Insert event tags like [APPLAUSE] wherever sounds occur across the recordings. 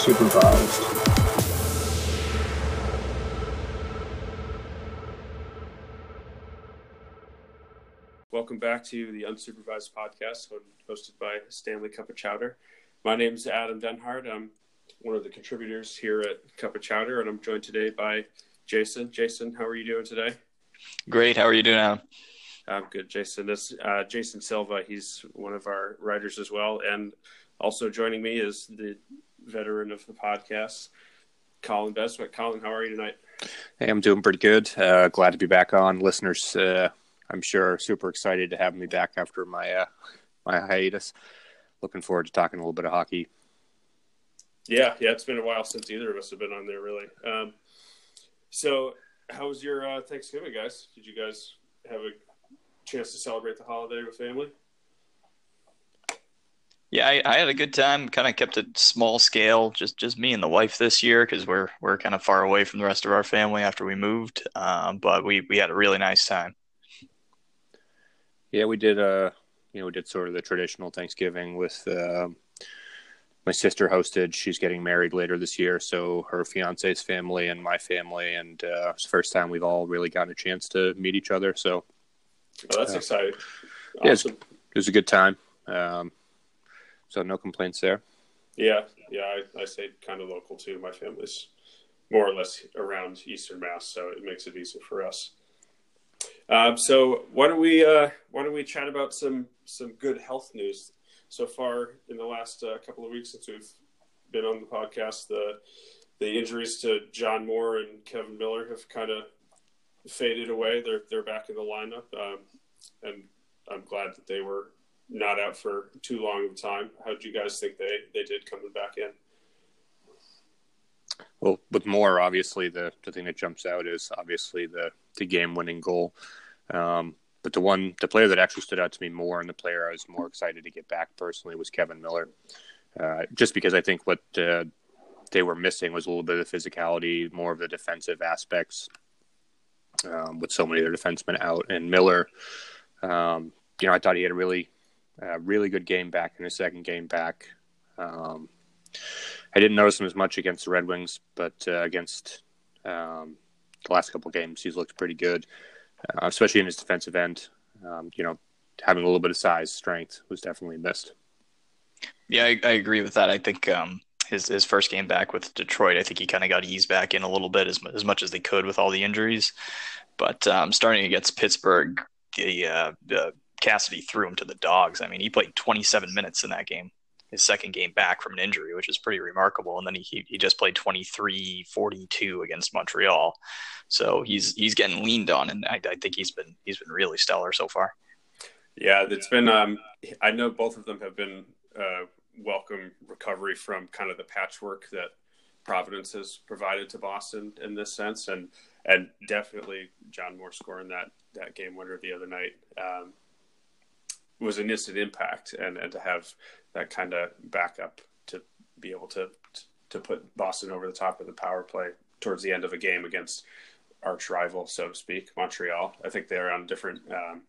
is unsupervised. Welcome back to the Unsupervised Podcast, hosted by Stanley Cup of Chowder. My name is Adam Denhard. I'm one of the contributors here at Cup of Chowder, and I'm joined today by Jason. Jason, how are you doing today? Great. How are you doing, Adam? I'm good, Jason. This uh, Jason Silva. He's one of our writers as well, and also joining me is the veteran of the podcast, Colin Beswick. Colin, how are you tonight? Hey, I'm doing pretty good. Uh, glad to be back on. Listeners, uh, I'm sure, super excited to have me back after my uh, my hiatus. Looking forward to talking a little bit of hockey. Yeah, yeah, it's been a while since either of us have been on there, really. Um, so, how was your uh, Thanksgiving, guys? Did you guys have a chance to celebrate the holiday with family? Yeah, I, I had a good time. Kind of kept it small scale, just just me and the wife this year because we're we're kind of far away from the rest of our family after we moved. Um, but we we had a really nice time. Yeah, we did. Uh, you know, we did sort of the traditional Thanksgiving with. Uh, my sister hosted. She's getting married later this year, so her fiance's family and my family, and uh, it's the first time we've all really gotten a chance to meet each other. So oh, that's uh, exciting. Awesome. Yeah, it was a good time. Um, so no complaints there. Yeah, yeah, I, I stayed kind of local too. My family's more or less around Eastern Mass, so it makes it easier for us. Um, so why don't we uh, why don't we chat about some some good health news so far in the last uh, couple of weeks since we've been on the podcast? The the injuries to John Moore and Kevan Miller have kind of faded away. They're they're back in the lineup, um, and I'm glad that they were not out for too long of time. How did you guys think they they did coming back in? Well, with Moore, obviously the the thing that jumps out is obviously the the game winning goal. Um, but the one the player that actually stood out to me more and the player I was more excited to get back personally was Kevan Miller. Uh, just because I think what uh, they were missing was a little bit of physicality, more of the defensive aspects, um, with so many of their defensemen out. And Miller, um, you know, I thought he had a really, uh, really good game back in his second game back. Um, I didn't notice him as much against the Red Wings, but uh, against um, the last couple games, he's looked pretty good, uh, especially in his defensive end. Um, you know, having a little bit of size, strength was definitely missed. Yeah, I, I agree with that. I think um, his his first game back with Detroit, I think he kind of got eased back in a little bit as as much as they could with all the injuries. But um, starting against Pittsburgh, the, uh, the Cassidy threw him to the dogs. I mean, he played 27 minutes in that game his second game back from an injury, which is pretty remarkable. And then he he just played 23-42 against Montreal, so he's he's getting leaned on, and I, I think he's been he's been really stellar so far. Yeah, it's been. Um, I know both of them have been uh, welcome recovery from kind of the patchwork that Providence has provided to Boston in this sense, and and definitely John Moore scoring that that game winner the other night. Um, was an instant impact, and and to have that kind of backup to be able to to put Boston over the top of the power play towards the end of a game against arch rival, so to speak, Montreal. I think they're on different um,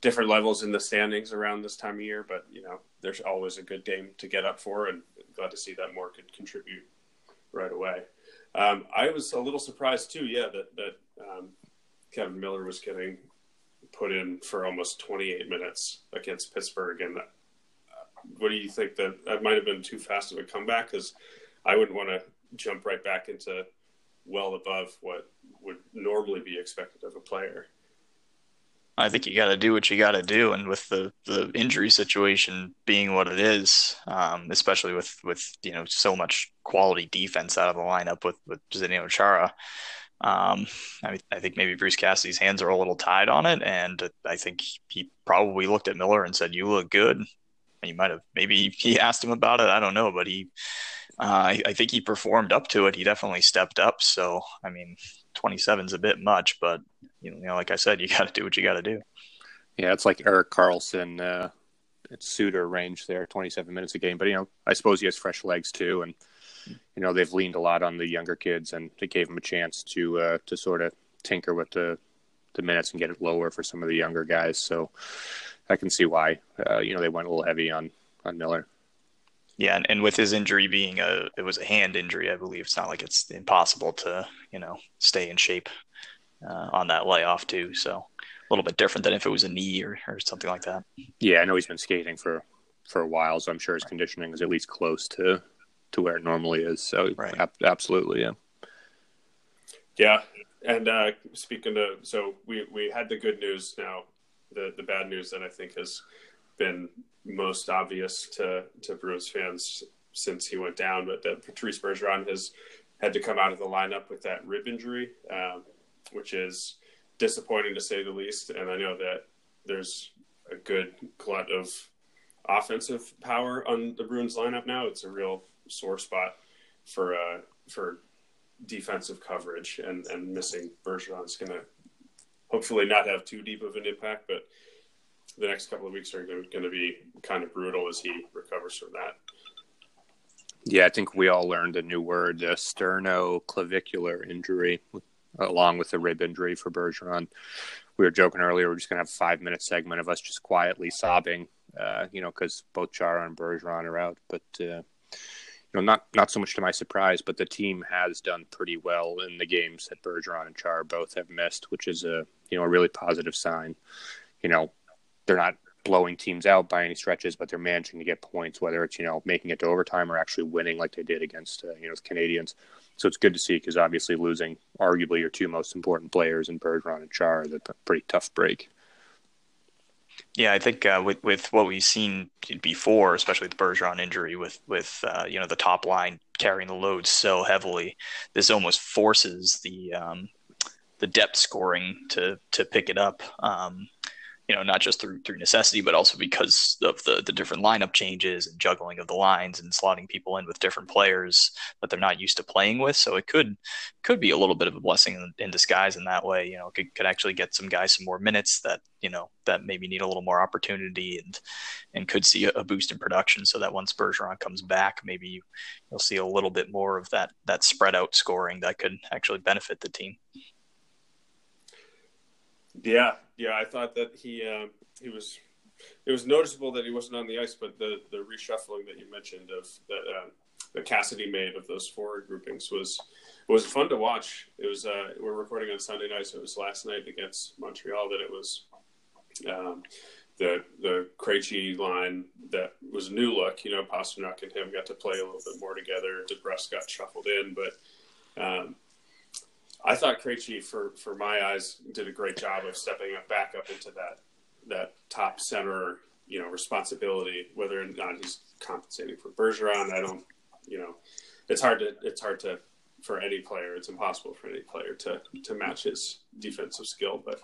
different levels in the standings around this time of year, but you know, there's always a good game to get up for, and glad to see that Moore could contribute right away. Um, I was a little surprised too, yeah, that that um, Kevan Miller was getting put in for almost 28 minutes against Pittsburgh. And uh, what do you think that that might have been too fast of a comeback? Because I wouldn't want to jump right back into well above what would normally be expected of a player. I think you got to do what you got to do, and with the, the injury situation being what it is, um, especially with with you know so much quality defense out of the lineup with with Zdeno Chara, um, I, I, think maybe Bruce Cassidy's hands are a little tied on it, and I think he probably looked at Miller and said, "You look good." He might have maybe he asked him about it. I don't know, but he, uh, I, I, think he performed up to it. He definitely stepped up. So I mean, 27 is a bit much, but you know, like I said, you [LAUGHS] got to do what you got to do. Yeah, it's like Erik Karlsson. Uh, it's Suter range there, 27 minutes a game. But you know, I suppose he has fresh legs too, and you know they've leaned a lot on the younger kids, and they gave them a chance to uh, to sort of tinker with the the minutes and get it lower for some of the younger guys. So I can see why uh, you know they went a little heavy on on Miller. Yeah, and, and with his injury being a it was a hand injury, I believe it's not like it's impossible to you know stay in shape uh, on that layoff too. So a little bit different than if it was a knee or, or something like that. Yeah, I know he's been skating for for a while, so I'm sure his conditioning is at least close to to where it normally is. So Right. ab- absolutely, yeah. Yeah, and uh, speaking of, so we we had the good news now. The the bad news that I think has been most obvious to to Bruins fans since he went down, but that Patrice Bergeron has had to come out of the lineup with that rib injury, um, which is disappointing to say the least. And I know that there's a good glut of offensive power on the Bruins lineup now. It's a real sore spot for uh, for defensive coverage, and and missing Bergeron's going to hopefully not have too deep of an impact, but the next couple of weeks are going to be kind of brutal as he recovers from that. Yeah, I think we all learned a new word, the sternoclavicular injury, along with the rib injury for Bergeron. We were joking earlier, we're just going to have a five minute segment of us just quietly sobbing, uh, you know, because both Chara and Bergeron are out. But, uh, you know, not, not so much to my surprise, but the team has done pretty well in the games that Bergeron and Chara both have missed, which is a, you know, a really positive sign. You know, they're not blowing teams out by any stretches, but they're managing to get points, whether it's you know making it to overtime or actually winning like they did against uh, you know the Canadiens. So it's good to see because obviously losing arguably your two most important players in Bergeron and Chara is a pretty tough break. Yeah, I think uh, with with what we've seen before, especially the Bergeron injury, with with uh, you know the top line carrying the load so heavily, this almost forces the um, the depth scoring to to pick it up. Um, you know, not just through through necessity, but also because of the the different lineup changes and juggling of the lines and slotting people in with different players that they're not used to playing with. So it could could be a little bit of a blessing in, in disguise in that way. You know, could could actually get some guys some more minutes that you know that maybe need a little more opportunity and and could see a, boost in production. So that once Bergeron comes back, maybe you, you'll see a little bit more of that that spread out scoring that could actually benefit the team. Yeah, yeah, I thought that he uh, he was. It was noticeable that he wasn't on the ice, but the the reshuffling that you mentioned of that uh, that Cassidy made of those forward groupings was was fun to watch. It was uh, we're recording on Sunday night, so it was last night against Montreal that it was um, the the Krejci line that was a new look. You know, Pastrnak and him got to play a little bit more together. DeBrusk got shuffled in, but um, I thought Krejci, for for my eyes, did a great job of stepping up back up into that that top center, you know, responsibility. Whether or not he's compensating for Bergeron, I don't, you know, it's hard to it's hard to for any player. It's impossible for any player to to match his defensive skill, but.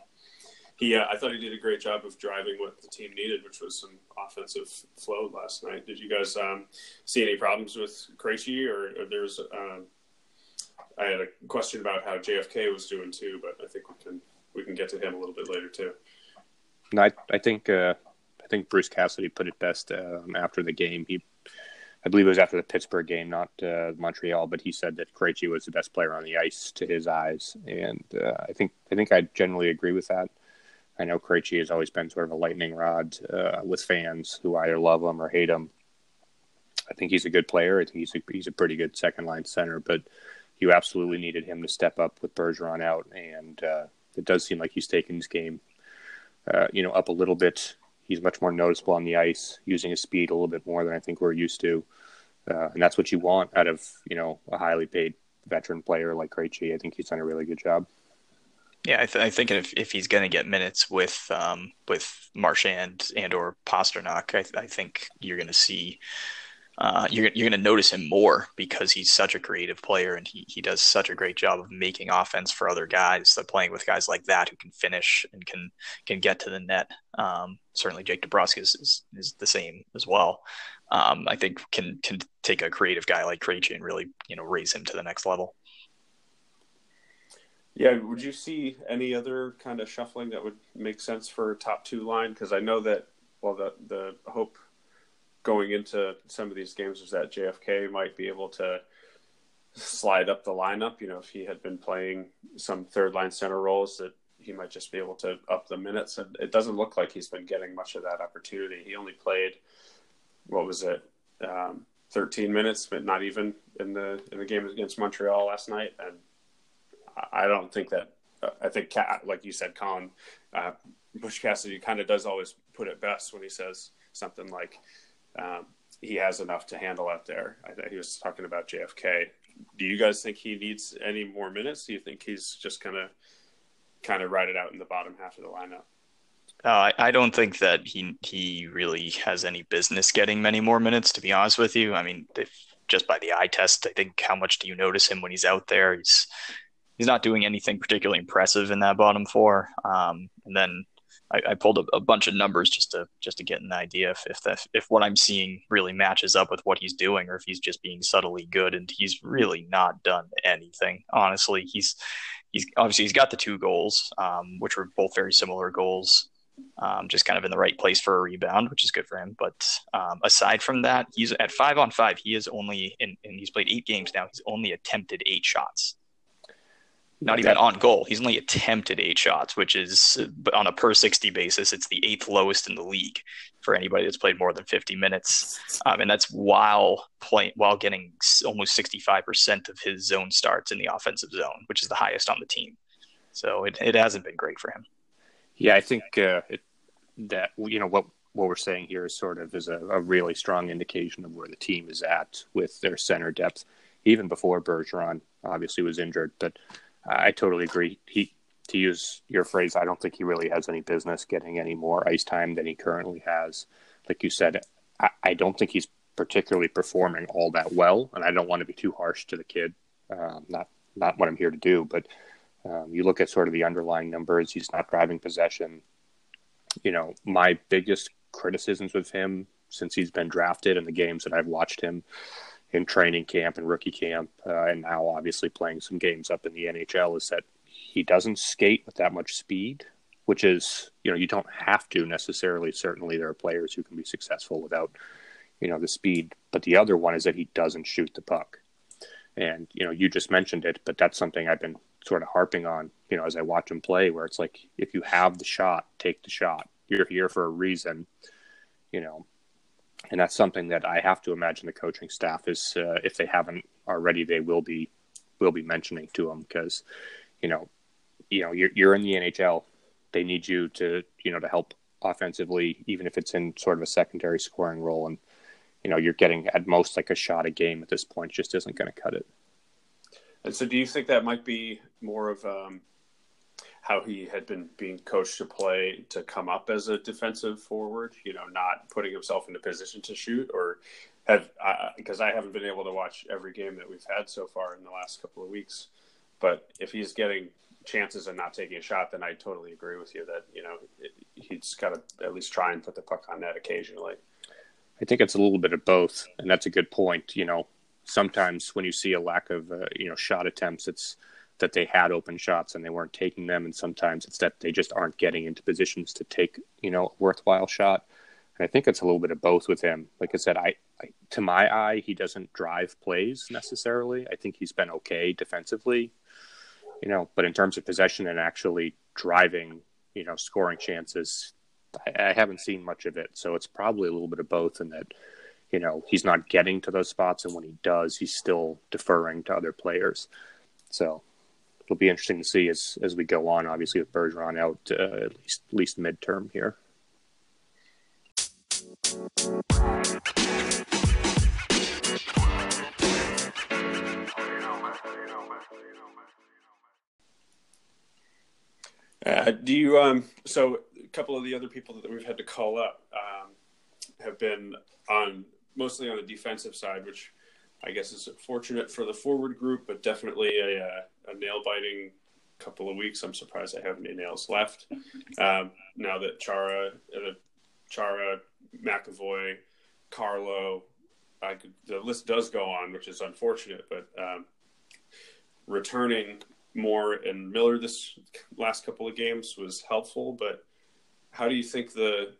He, uh, I thought he did a great job of driving what the team needed, which was some offensive flow last night. Did you guys um, see any problems with Krejci, or, or there's um, I had a question about how JFK was doing too, but I think we can we can get to him a little bit later too. No, I, I think uh, I think Bruce Cassidy put it best um, after the game. He, I believe it was after the Pittsburgh game, not uh, Montreal, but he said that Krejci was the best player on the ice to his eyes, and uh, I think I think I generally agree with that. I know Krejci has always been sort of a lightning rod uh, with fans who either love him or hate him. I think he's a good player. I think he's a, he's a pretty good second line center, but you absolutely needed him to step up with Bergeron out, and uh, it does seem like he's taken his game, uh, you know, up a little bit. He's much more noticeable on the ice, using his speed a little bit more than I think we're used to, uh, and that's what you want out of you know a highly paid veteran player like Krejci. I think he's done a really good job. Yeah, I, th- I think if, if he's going to get minutes with um, with Marchand and or Pastrnak, I, th- I think you're going to see uh, you're you're going to notice him more because he's such a creative player and he, he does such a great job of making offense for other guys. So playing with guys like that who can finish and can can get to the net. Um, certainly, Jake DeBrusk is, is, is the same as well. Um, I think can can take a creative guy like Krejci and really you know raise him to the next level. Yeah, would you see any other kind of shuffling that would make sense for top two line? Because I know that well, the the hope going into some of these games was that JFK might be able to slide up the lineup. You know, if he had been playing some third line center roles, that he might just be able to up the minutes. And it doesn't look like he's been getting much of that opportunity. He only played what was it? Um, 13 minutes, but not even in the in the game against Montreal last night. And I don't think that. I think, like you said, Colin uh, Bruce Cassidy kind of does always put it best when he says something like um, he has enough to handle out there. I, he was talking about JFK. Do you guys think he needs any more minutes? Do you think he's just gonna kind of ride it out in the bottom half of the lineup? Uh, I don't think that he he really has any business getting many more minutes. To be honest with you, I mean, if, just by the eye test, I think how much do you notice him when he's out there? He's he's not doing anything particularly impressive in that bottom four. Um, and then I, I pulled a, a, bunch of numbers just to just to get an idea if if, the, if what I'm seeing really matches up with what he's doing, or if he's just being subtly good. And he's really not done anything. Honestly, he's he's obviously he's got the two goals, um, which were both very similar goals. Um, just kind of in the right place for a rebound, which is good for him. But um, aside from that, he's at five on five. He is only, and he's played eight games now. He's only attempted eight shots not even on goal. He's only attempted eight shots, which is on a per 60 basis, it's the eighth lowest in the league for anybody that's played more than 50 minutes. Um, and that's while playing, while getting almost 65% of his zone starts in the offensive zone, which is the highest on the team. So it, it hasn't been great for him. Yeah, I think uh, it, that, you know, what, what we're saying here is sort of is a, a really strong indication of where the team is at with their center depth, even before Bergeron obviously was injured. But I totally agree. He, to use your phrase, I don't think he really has any business getting any more ice time than he currently has. Like you said, I, I don't think he's particularly performing all that well, and I don't want to be too harsh to the kid. Um, not not what I'm here to do, but um, you look at sort of the underlying numbers. He's not driving possession. You know, my biggest criticisms with him since he's been drafted and the games that I've watched him in training camp and rookie camp, uh, and now obviously playing some games up in the NHL, is that he doesn't skate with that much speed, which is, you know, you don't have to necessarily. Certainly, there are players who can be successful without, you know, the speed. But the other one is that he doesn't shoot the puck. And, you know, you just mentioned it, but that's something I've been sort of harping on, you know, as I watch him play, where it's like, if you have the shot, take the shot. You're here for a reason, you know, and that's something that I have to imagine the coaching staff is, uh, if they haven't already, they will be will be mentioning to them because, you know, you know you're you're in the NHL, they need you to you know to help offensively, even if it's in sort of a secondary scoring role, and you know you're getting at most like a shot a game at this point just isn't going to cut it. And so, do you think that might be more of um, how he had been being coached to play to come up as a defensive forward, you know, not putting himself in a position to shoot or have, because I, I, haven't been able to watch every game that we've had so far in the last couple of weeks. But if he's getting chances and not taking a shot, then I totally agree with you that, you know, it, he's got to at least try and put the puck on net occasionally. I think it's a little bit of both. And that's a good point. You know, sometimes when you see a lack of, uh, you know, shot attempts, it's, that they had open shots and they weren't taking them, and sometimes it's that they just aren't getting into positions to take you know worthwhile shot. And I think it's a little bit of both with him. Like I said, I, I to my eye, he doesn't drive plays necessarily. I think he's been okay defensively, you know, but in terms of possession and actually driving, you know, scoring chances, I, I haven't seen much of it. So it's probably a little bit of both, in that you know he's not getting to those spots, and when he does, he's still deferring to other players. So it'll be interesting to see as as we go on. Obviously, with Bergeron out uh, at least at least midterm here. Uh, do you um so a couple of the other people that we've had to call up um, have been on mostly on the defensive side, which I guess is fortunate for the forward group, but definitely a, a, nail biting couple of weeks. I'm surprised I have any nails left. Um, now that Chara, uh, Chara, McAvoy, Carlo, I could, the list does go on, which is unfortunate, but um, returning Moore and Miller this last couple of games was helpful. But how do you think the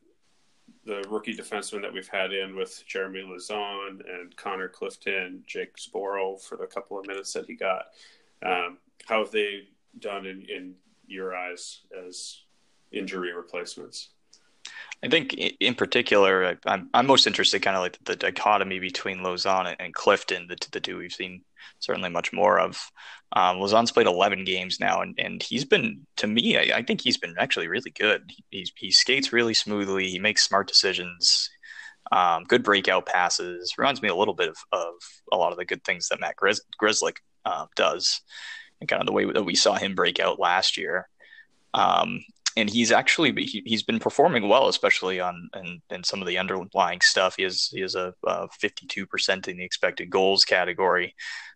the rookie defensemen that we've had in with Jeremy Lauzon and Connor Clifton, Jake Zboril for the couple of minutes that he got. Um, how have they done in, in your eyes as injury replacements? I think in particular, I, I'm I'm most interested kind of like the dichotomy between Lauzon and Clifton, the the two we've seen certainly much more of. Um, Lauzon's played 11 games now, and, and he's been, to me, I, I think he's been actually really good. He, he skates really smoothly. He makes smart decisions, um, good breakout passes. Reminds me a little bit of, of a lot of the good things that Matt Gris- Grzelcyk uh, does, and kind of the way that we saw him break out last year. Um, and he's actually he, has been performing well, especially on and some of the underlying stuff. He has he has a fifty two percent in the expected goals category,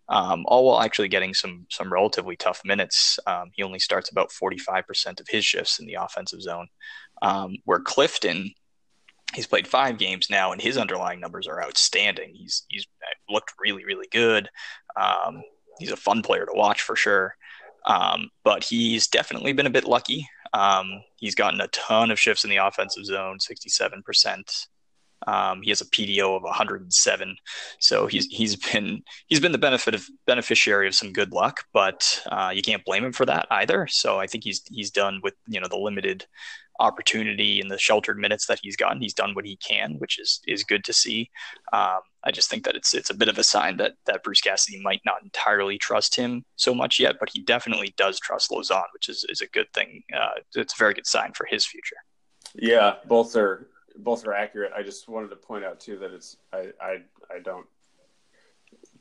um, all while actually getting some some relatively tough minutes. Um, he only starts about forty five percent of his shifts in the offensive zone, um, where Clifton. He's played five games now, and his underlying numbers are outstanding. He's he's looked really, really good. He's a fun player to watch for sure. Um, but he's definitely been a bit lucky. Um, he's gotten a ton of shifts in the offensive zone, 67%. Um, he has a PDO of 107, so he's he's been he's been the benefit of beneficiary of some good luck, but uh, you can't blame him for that either. So I think he's he's done with you know the limited opportunity and the sheltered minutes that he's gotten. He's done what he can, which is is good to see. Um, I just think that it's it's a bit of a sign that that Bruce Cassidy might not entirely trust him so much yet, but he definitely does trust Lauzon, which is is a good thing. Uh, it's a very good sign for his future. Yeah, both are both are accurate. I just wanted to point out too that it's I I, I don't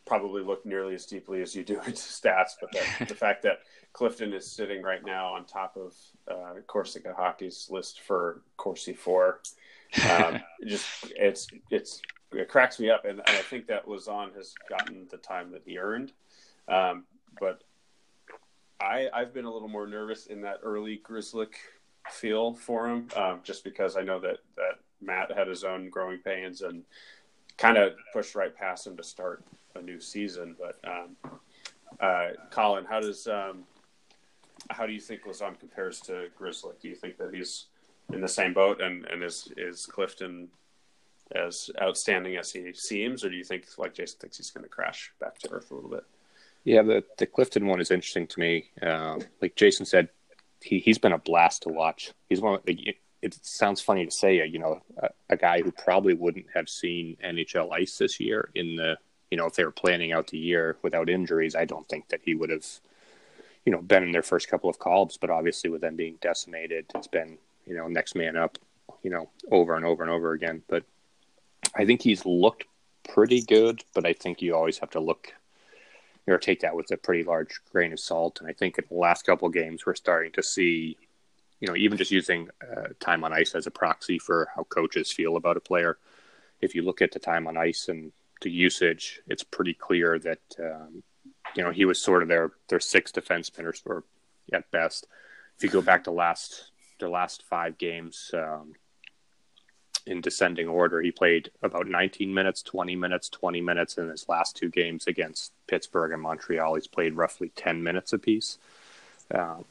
probably look nearly as deeply as you do [LAUGHS] into stats, but that, the [LAUGHS] fact that Clifton is sitting right now on top of uh, Corsica Hockey's list for Corsi For. Um, [LAUGHS] just it's it's it cracks me up, and, and, I think that Lauzon has gotten the time that he earned. Um, but I I've been a little more nervous in that early Grzelcyk feel for him, um, just because I know that that Matt had his own growing pains and kind of pushed right past him to start a new season. But um, uh, Colin, how does um, how do you think Lauzon compares to Grizzly? Do you think that he's in the same boat and, and is is Clifton as outstanding as he seems, or do you think like Jason thinks he's going to crash back to earth a little bit? Yeah, the the Clifton one is interesting to me. Uh, like Jason said, he he's been a blast to watch. He's one. Like, it sounds funny to say, you know, a, a, guy who probably wouldn't have seen NHL ice this year in the, you know, if they were planning out the year without injuries, I don't think that he would have you know, been in their first couple of call-ups, but obviously with them being decimated, it's been, you know, next man up, you know, over and over and over again. But I think he's looked pretty good, but I think you always have to look or take that with a pretty large grain of salt. And I think in the last couple of games, we're starting to see, you know, even just using uh, time on ice as a proxy for how coaches feel about a player. If you look at the time on ice and the usage, it's pretty clear that um, you know, he was sort of their their sixth defenseman or, or at best. If you go back to last the last five games um, in descending order, he played about 19 minutes, 20 minutes, 20 minutes in his last two games against Pittsburgh and Montreal. He's played roughly 10 minutes apiece. Um,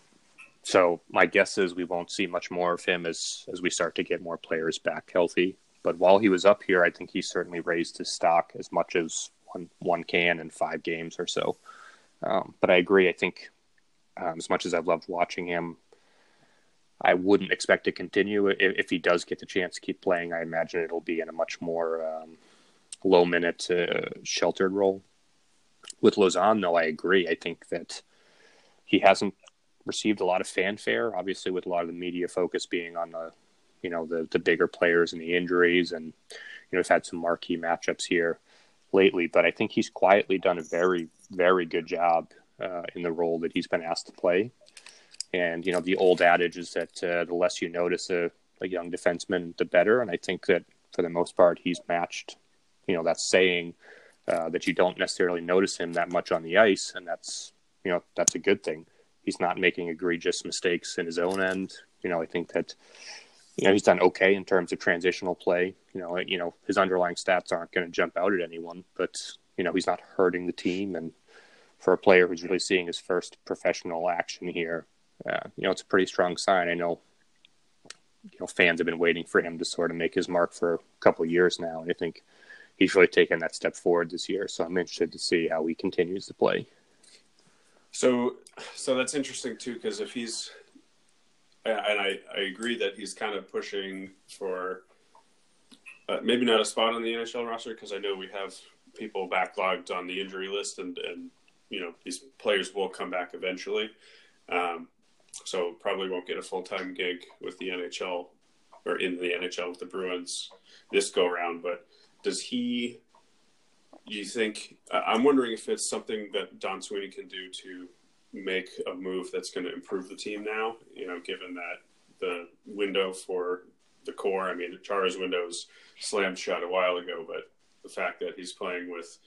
so my guess is we won't see much more of him as as we start to get more players back healthy. But while he was up here, I think he certainly raised his stock as much as one one can in five games or so. Um, but I agree. I think um, as much as I've loved watching him, I wouldn't expect to continue if, if, he does get the chance to keep playing. I imagine it'll be in a much more um, low minute uh, sheltered role. With Lauzon, though, I agree. I think that he hasn't received a lot of fanfare. Obviously, with a lot of the media focus being on the, you know, the the bigger players and the injuries, and you know, we've had some marquee matchups here lately, but I think he's quietly done a very, very good job uh, in the role that he's been asked to play. And you know, the old adage is that uh, the less you notice a, a young defenseman, the better. And I think that for the most part, he's matched. You know, that saying uh, that you don't necessarily notice him that much on the ice, and that's you know that's a good thing. He's not making egregious mistakes in his own end. You know, I think that you know he's done okay in terms of transitional play. You know, you know his underlying stats aren't going to jump out at anyone, but you know he's not hurting the team. And for a player who's really seeing his first professional action here, uh, you know it's a pretty strong sign. I know you know fans have been waiting for him to sort of make his mark for a couple of years now, and I think he's really taken that step forward this year. So I'm interested to see how he continues to play. So, so that's interesting too, because if he's and I, I agree that he's kind of pushing for uh, maybe not a spot on the NHL roster because I know we have people backlogged on the injury list, and and you know these players will come back eventually. Um, so probably won't get a full time gig with the NHL or in the NHL with the Bruins this go around. But does he? Do you think? I'm wondering if it's something that Don Sweeney can do to make a move that's going to improve the team now. You know, given that the window for the core, I mean, Chara's window's slammed shut a while ago, but the fact that he's playing with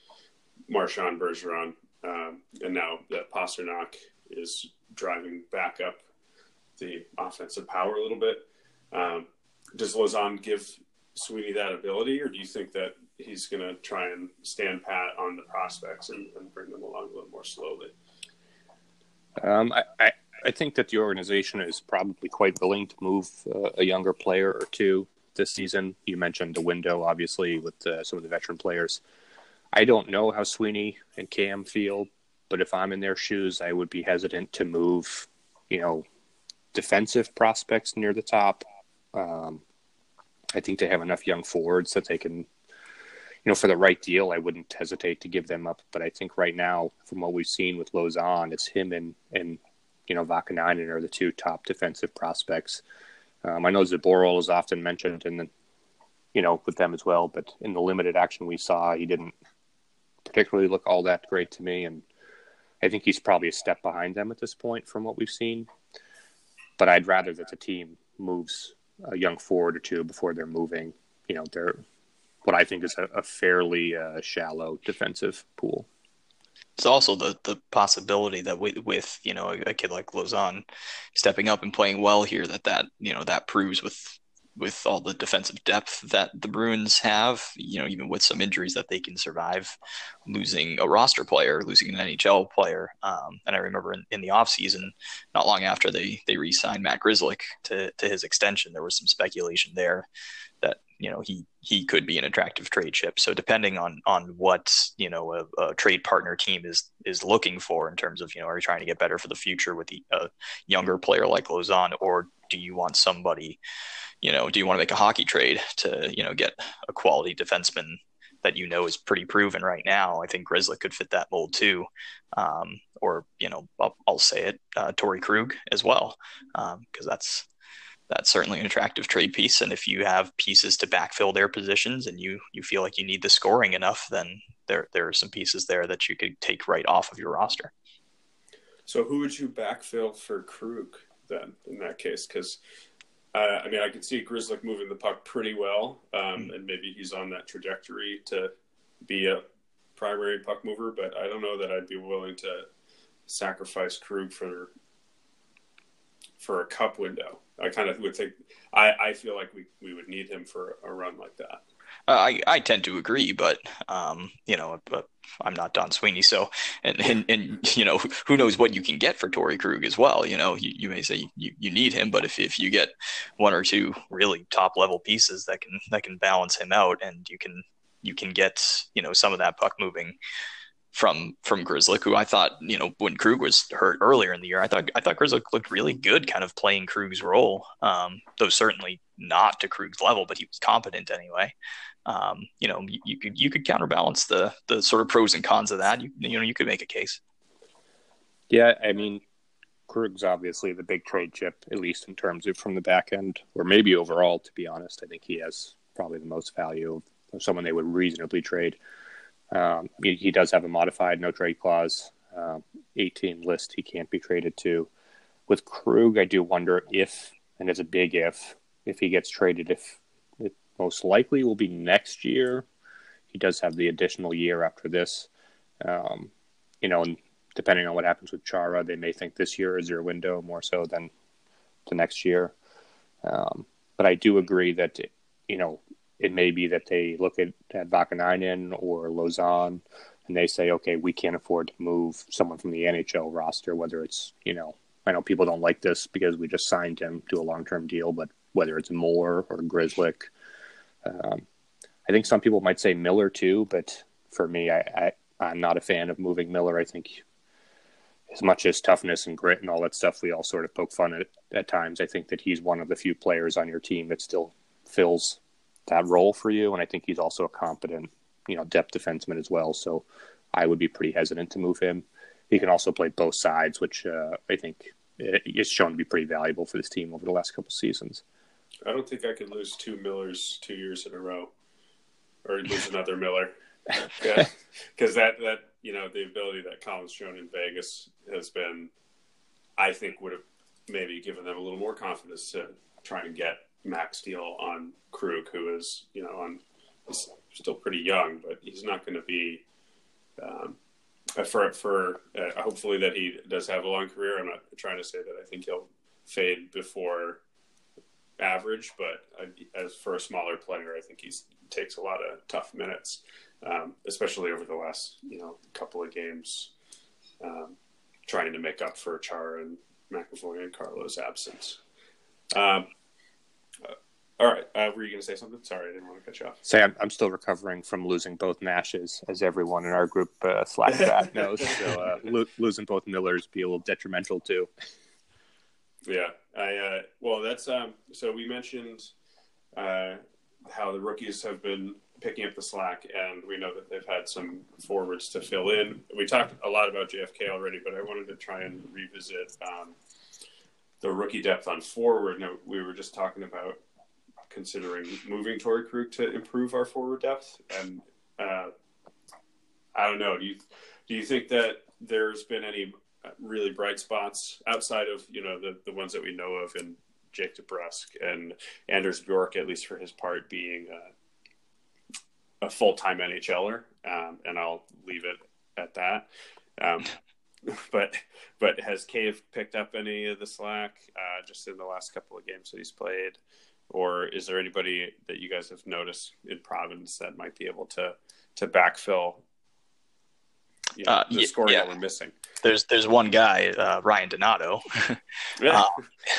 Marchand Bergeron um, and now that Pastrnak is driving back up the offensive power a little bit. Um, does Lauzon give Sweeney that ability, or do you think that he's going to try and stand pat on the prospects and, and, bring them along a little more slowly? Um, I, I, I, think that the organization is probably quite willing to move uh, a younger player or two this season. You mentioned the window, obviously, with uh, some of the veteran players. I don't know how Sweeney and Cam feel, but if I'm in their shoes, I would be hesitant to move, you know, defensive prospects near the top. Um, I think they have enough young forwards that they can, you know, for the right deal, I wouldn't hesitate to give them up. But I think right now, from what we've seen with Lauzon, it's him and and you know Vaakanainen are the two top defensive prospects. Um, I know Zboril is often mentioned the, you know, with them as well, but in the limited action we saw, he didn't particularly look all that great to me, and I think he's probably a step behind them at this point from what we've seen. But I'd rather that the team moves a young forward or two before they're moving. You know, they're what I think is a, a fairly uh, shallow defensive pool. It's also the the possibility that with, with you know a, a kid like Lauzon stepping up and playing well here, that that you know that proves with with all the defensive depth that the Bruins have, you know, even with some injuries that they can survive losing a roster player, losing an NHL player. Um, and I remember in, in the offseason, not long after they, they re-signed Matt Grzelcyk to, to his extension, there was some speculation there that, you know, he, he could be an attractive trade chip. So depending on, on what, you know, a, a trade partner team is, is looking for in terms of, you know, are you trying to get better for the future with the, a younger player like Lauzon, or do you want somebody, you know, do you want to make a hockey trade to, you know, get a quality defenseman that you know is pretty proven right now? I think Grzelcyk could fit that mold too. Um, or, you know, I'll, I'll say it, uh, Torey Krug as well, because um, that's that's certainly an attractive trade piece. And if you have pieces to backfill their positions and you you feel like you need the scoring enough, then there there are some pieces there that you could take right off of your roster. So who would you backfill for Krug then in that case? Because uh, I mean, I can see Grzelcyk moving the puck pretty well, um, mm-hmm. and maybe he's on that trajectory to be a primary puck mover. But I don't know that I'd be willing to sacrifice Krug for for a cup window. I kind of would think. I, I feel like we, we would need him for a run like that. Uh, I I tend to agree, but um, you know, but I'm not Don Sweeney, so and, and and you know, who knows what you can get for Torey Krug as well. You know, you, you may say you, you need him, but if if you get one or two really top level pieces that can that can balance him out, and you can you can get you know some of that puck moving from from Grzelcyk, who I thought, you know, when Krug was hurt earlier in the year, I thought I thought Grzelcyk looked really good, kind of playing Krug's role. Um, though certainly not to Krug's level, but he was competent anyway. Um, you know, you, you, could you could counterbalance the the sort of pros and cons of that. You you know, you could make a case. Yeah, I mean, Krug's obviously the big trade chip, at least in terms of from the back end, or maybe overall. To be honest, I think he has probably the most value of someone they would reasonably trade. Um, he, he, does have a modified no trade clause, uh, 18 list he can't be traded to. With Krug, I do wonder if, and it's a big if, if he gets traded, if it most likely will be next year. He does have the additional year after this. Um, you know, and depending on what happens with Chara, they may think this year is their window more so than the next year. Um, but I do agree that, you know, it may be that they look at, at Vaakanainen or Lauzon and they say, okay, we can't afford to move someone from the NHL roster, whether it's, you know, I know people don't like this because we just signed him to a long term deal, but whether it's Moore or Grzelcyk, um, I think some people might say Miller too, but for me, I, I, I'm not a fan of moving Miller. I think as much as toughness and grit and all that stuff, we all sort of poke fun at at times. I think that he's one of the few players on your team that still fills that role for you, and I think he's also a competent, you know, depth defenseman as well. So I would be pretty hesitant to move him. He can also play both sides, which uh, I think is shown to be pretty valuable for this team over the last couple seasons. I don't think I could lose two Millers two years in a row, or lose another Miller. [LAUGHS] Because that that you know the ability that Colin's shown in Vegas has been, I think, would have maybe given them a little more confidence to try and get max deal on Krug, who is you know on he's still pretty young, but he's not going to be. Um, for for uh, hopefully that he does have a long career. I'm not trying to say that I think he'll fade before average, but as for a smaller player, I think he takes a lot of tough minutes, um, especially over the last you know couple of games, um, trying to make up for Chara and McAvoy and Carlo's absence. Um, uh, all right, uh, were you going to say something? Sorry, I didn't want to cut you off. Say, I'm, I'm still recovering from losing both Nashes, as everyone in our group uh, Slack chat [LAUGHS] knows. So uh, lo- losing both Millers be a little detrimental too. Yeah, I uh, well, that's um. So we mentioned uh, how the rookies have been picking up the slack, and we know that they've had some forwards to fill in. We talked a lot about JFK already, but I wanted to try and revisit um, the rookie depth on forward. Now, we were just talking about considering moving Torey Krug to improve our forward depth, and uh, I don't know. Do you do you think that there's been any really bright spots outside of you know the the ones that we know of in Jake DeBrusk and Anders Bjork, at least for his part, being a, a full time NHLer, um, and I'll leave it at that. Um, [LAUGHS] but but has Cave picked up any of the slack uh, just in the last couple of games that he's played, or is there anybody that you guys have noticed in Providence that might be able to to backfill you know, uh, the scoring yeah. that we're missing. There's there's one guy, uh, Ryan Donato, [LAUGHS] uh,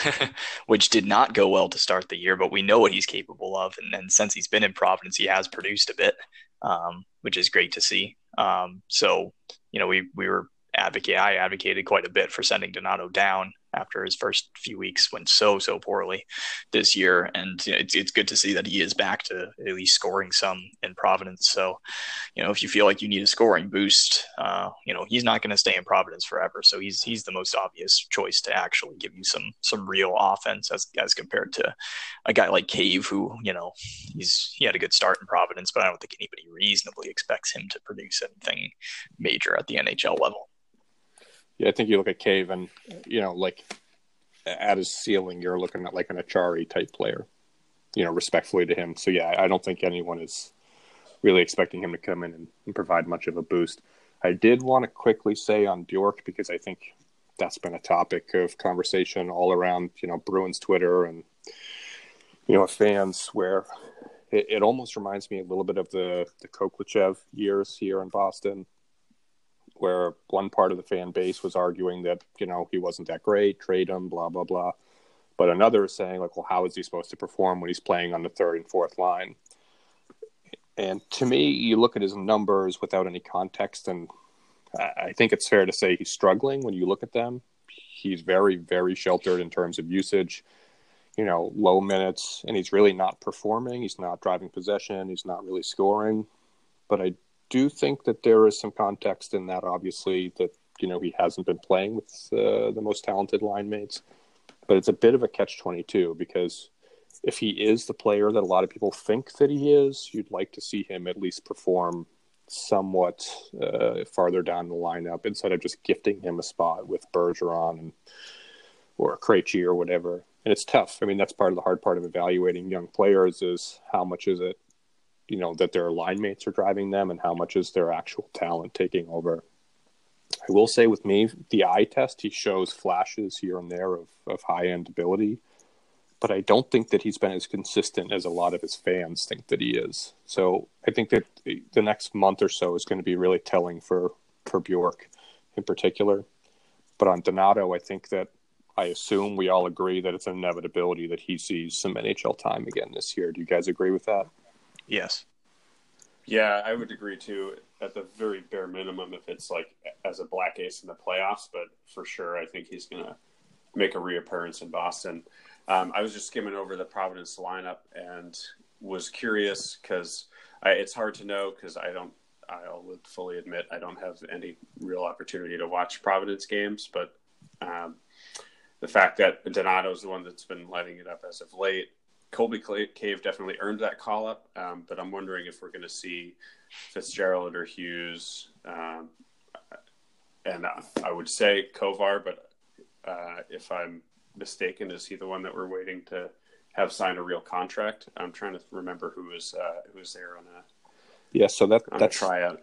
[LAUGHS] which did not go well to start the year, but we know what he's capable of, and, and since he's been in Providence, he has produced a bit, um, which is great to see. Um, so you know, we we were advocate I advocated quite a bit for sending Donato down after his first few weeks went so so poorly this year, and you know, it's it's good to see that he is back to at least scoring some in Providence. So, you know, if you feel like you need a scoring boost, uh, you know, he's not going to stay in Providence forever. So he's he's the most obvious choice to actually give you some some real offense as as compared to a guy like Cave, who you know he's he had a good start in Providence, but I don't think anybody reasonably expects him to produce anything major at the NHL level. Yeah, I think you look at Cave and you know, like at his ceiling, you're looking at like an Acciari type player. You know, respectfully to him. So yeah, I don't think anyone is really expecting him to come in and, and provide much of a boost. I did want to quickly say on Bjork because I think that's been a topic of conversation all around, you know, Bruins Twitter and you know fans where it, it almost reminds me a little bit of the the Khokhlachev years here in Boston where one part of the fan base was arguing that you know he wasn't that great, trade him, blah blah blah, but another is saying like, well, how is he supposed to perform when he's playing on the third and fourth line? And to me, you look at his numbers without any context, and I think it's fair to say he's struggling when you look at them. He's very, very sheltered in terms of usage. You know, low minutes, and he's really not performing. He's not driving possession. He's not really scoring. But I do think that there is some context in that. Obviously, that you know he hasn't been playing with uh, the most talented line mates, but it's a bit of a catch twenty two because if he is the player that a lot of people think that he is, you'd like to see him at least perform somewhat uh, farther down the lineup instead of just gifting him a spot with Bergeron and or Krejci or whatever. And it's tough. I mean, that's part of the hard part of evaluating young players is how much is it you know that their line mates are driving them and how much is their actual talent taking over i will say with me the eye test he shows flashes here and there of, of high end ability but i don't think that he's been as consistent as a lot of his fans think that he is so i think that the next month or so is going to be really telling for for bjork in particular but on donato i think that I assume we all agree that it's an inevitability that he sees some NHL time again this year. Do you guys agree with that? Yes. Yeah, I would agree too. At the very bare minimum, if it's like as a black ace in the playoffs, but for sure, I think he's gonna make a reappearance in Boston. Um, I was just skimming over the Providence lineup and was curious because it's hard to know because I don't. I'll fully admit I don't have any real opportunity to watch Providence games, but um, the fact that Donato is the one that's been lighting it up as of late, Colby Cave definitely earned that call up, um, but I'm wondering if we're going to see Fitzgerald or Hughes, um, and uh, I would say Kovar, but uh, if I'm mistaken, is he the one that we're waiting to have sign a real contract? I'm trying to remember who was uh, who was there on a yeah. So that that's tryout.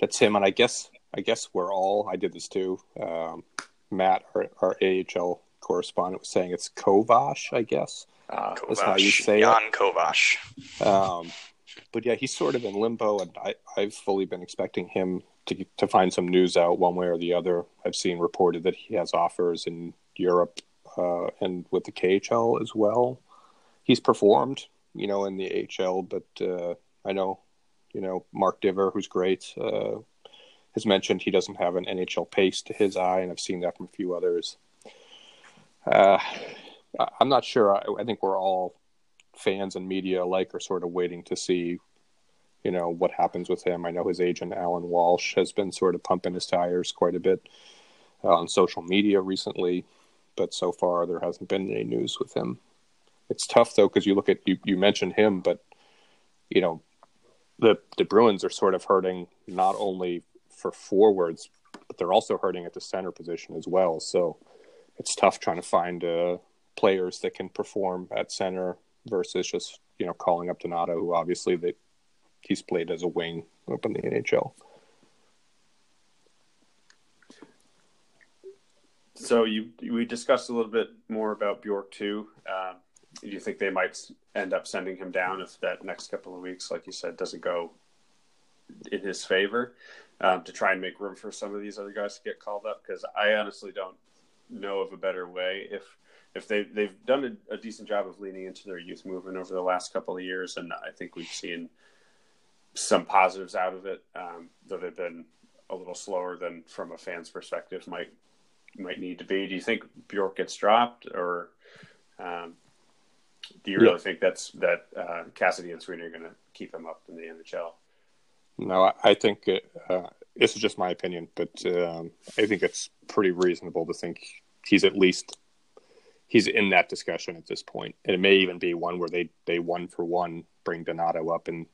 That's him, and I guess I guess we're all. I did this too. Um, Matt, our, our AHL correspondent, was saying it's Kovash. I guess uh, That's how you say Jan it. Kovash. Um, but yeah, he's sort of in limbo, and I, I've fully been expecting him to to find some news out one way or the other. I've seen reported that he has offers in Europe uh, and with the KHL as well. He's performed, you know, in the HL, but uh, I know, you know, Mark Divver, who's great, uh, has mentioned he doesn't have an NHL pace to his eye, and I've seen that from a few others. I'm not sure. I, I, think we're all fans and media alike are sort of waiting to see, you know, what happens with him. I know his agent Allan Walsh has been sort of pumping his tires quite a bit uh, on social media recently, but so far there hasn't been any news with him. It's tough though because you look at you. You mentioned him, but you know, the the Bruins are sort of hurting not only for forwards, but they're also hurting at the center position as well. So it's tough trying to find a players that can perform at center versus just you know calling up Donato, who obviously that he's played as a wing up in the NHL. So you we discussed a little bit more about Bjork too. Um, do you think they might end up sending him down if that next couple of weeks, like you said, doesn't go in his favor um, to try and make room for some of these other guys to get called up? Because I honestly don't know of a better way. If if they they've done a, a, decent job of leaning into their youth movement over the last couple of years, and I think we've seen some positives out of it, um, though they've been a little slower than from a fan's perspective might might need to be. Do you think Bjork gets dropped, or um, do you really yeah. think that's that uh, Cassidy and Sweeney are going to keep him up in the NHL? No, I, I think uh, this is just my opinion, but um, I think it's pretty reasonable to think he's at least he's in that discussion at this point. And it may even be one where they they one for one bring Donato up and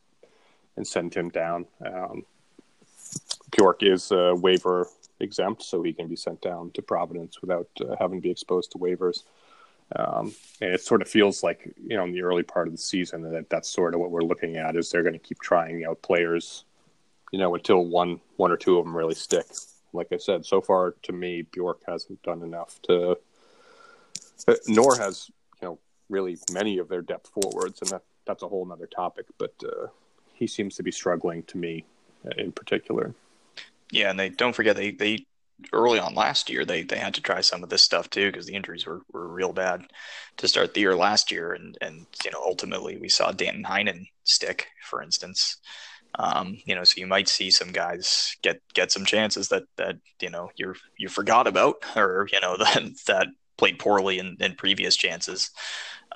and send him down. Um, Bjork is uh, waiver exempt, so he can be sent down to Providence without uh, having to be exposed to waivers. Um, and it sort of feels like you know in the early part of the season that that's sort of what we're looking at is they're going to keep trying out players, you know, until one one or two of them really stick. Like I said, so far to me, Bjork hasn't done enough to nor has you know really many of their depth forwards, and that, that's a whole other topic. But uh, he seems to be struggling to me uh, in particular. Yeah, and they don't forget they they early on last year they they had to try some of this stuff too because the injuries were, were real bad to start the year last year and and you know ultimately we saw Danton Heinen stick for instance um, you know so you might see some guys get get some chances that that you know you're you forgot about or you know [LAUGHS] that that played poorly in, in previous chances.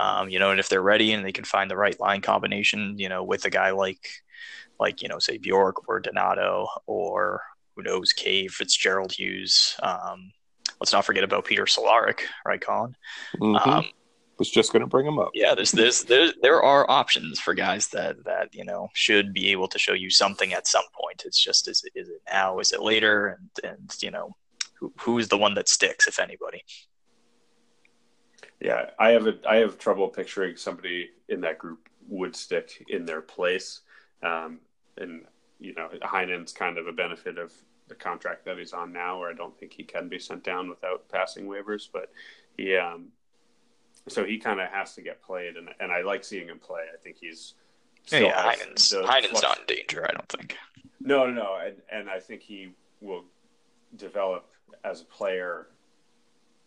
Um, you know, and if they're ready and they can find the right line combination, you know, with a guy like, like you know, say Bjork or Donato or who knows, Cave, Fitzgerald Hughes. Um, let's not forget about Peter Cehlarik, right, Colin? Mm-hmm. Um, was just going to bring him up. Yeah, there's, there's there there are options for guys that that you know should be able to show you something at some point. It's just is it, is it now? Is it later? And and you know who who's the one that sticks, if anybody. Yeah, I have a I have trouble picturing somebody in that group would stick in their place, um, and you know Heinen's kind of a benefit of the contract that he's on now, where I don't think he can be sent down without passing waivers, but he um, so he kind of has to get played, and and I like seeing him play. I think he's yeah, yeah Heinen's, Heinen's not in danger. I don't think. No, no, no, and and I think he will develop as a player.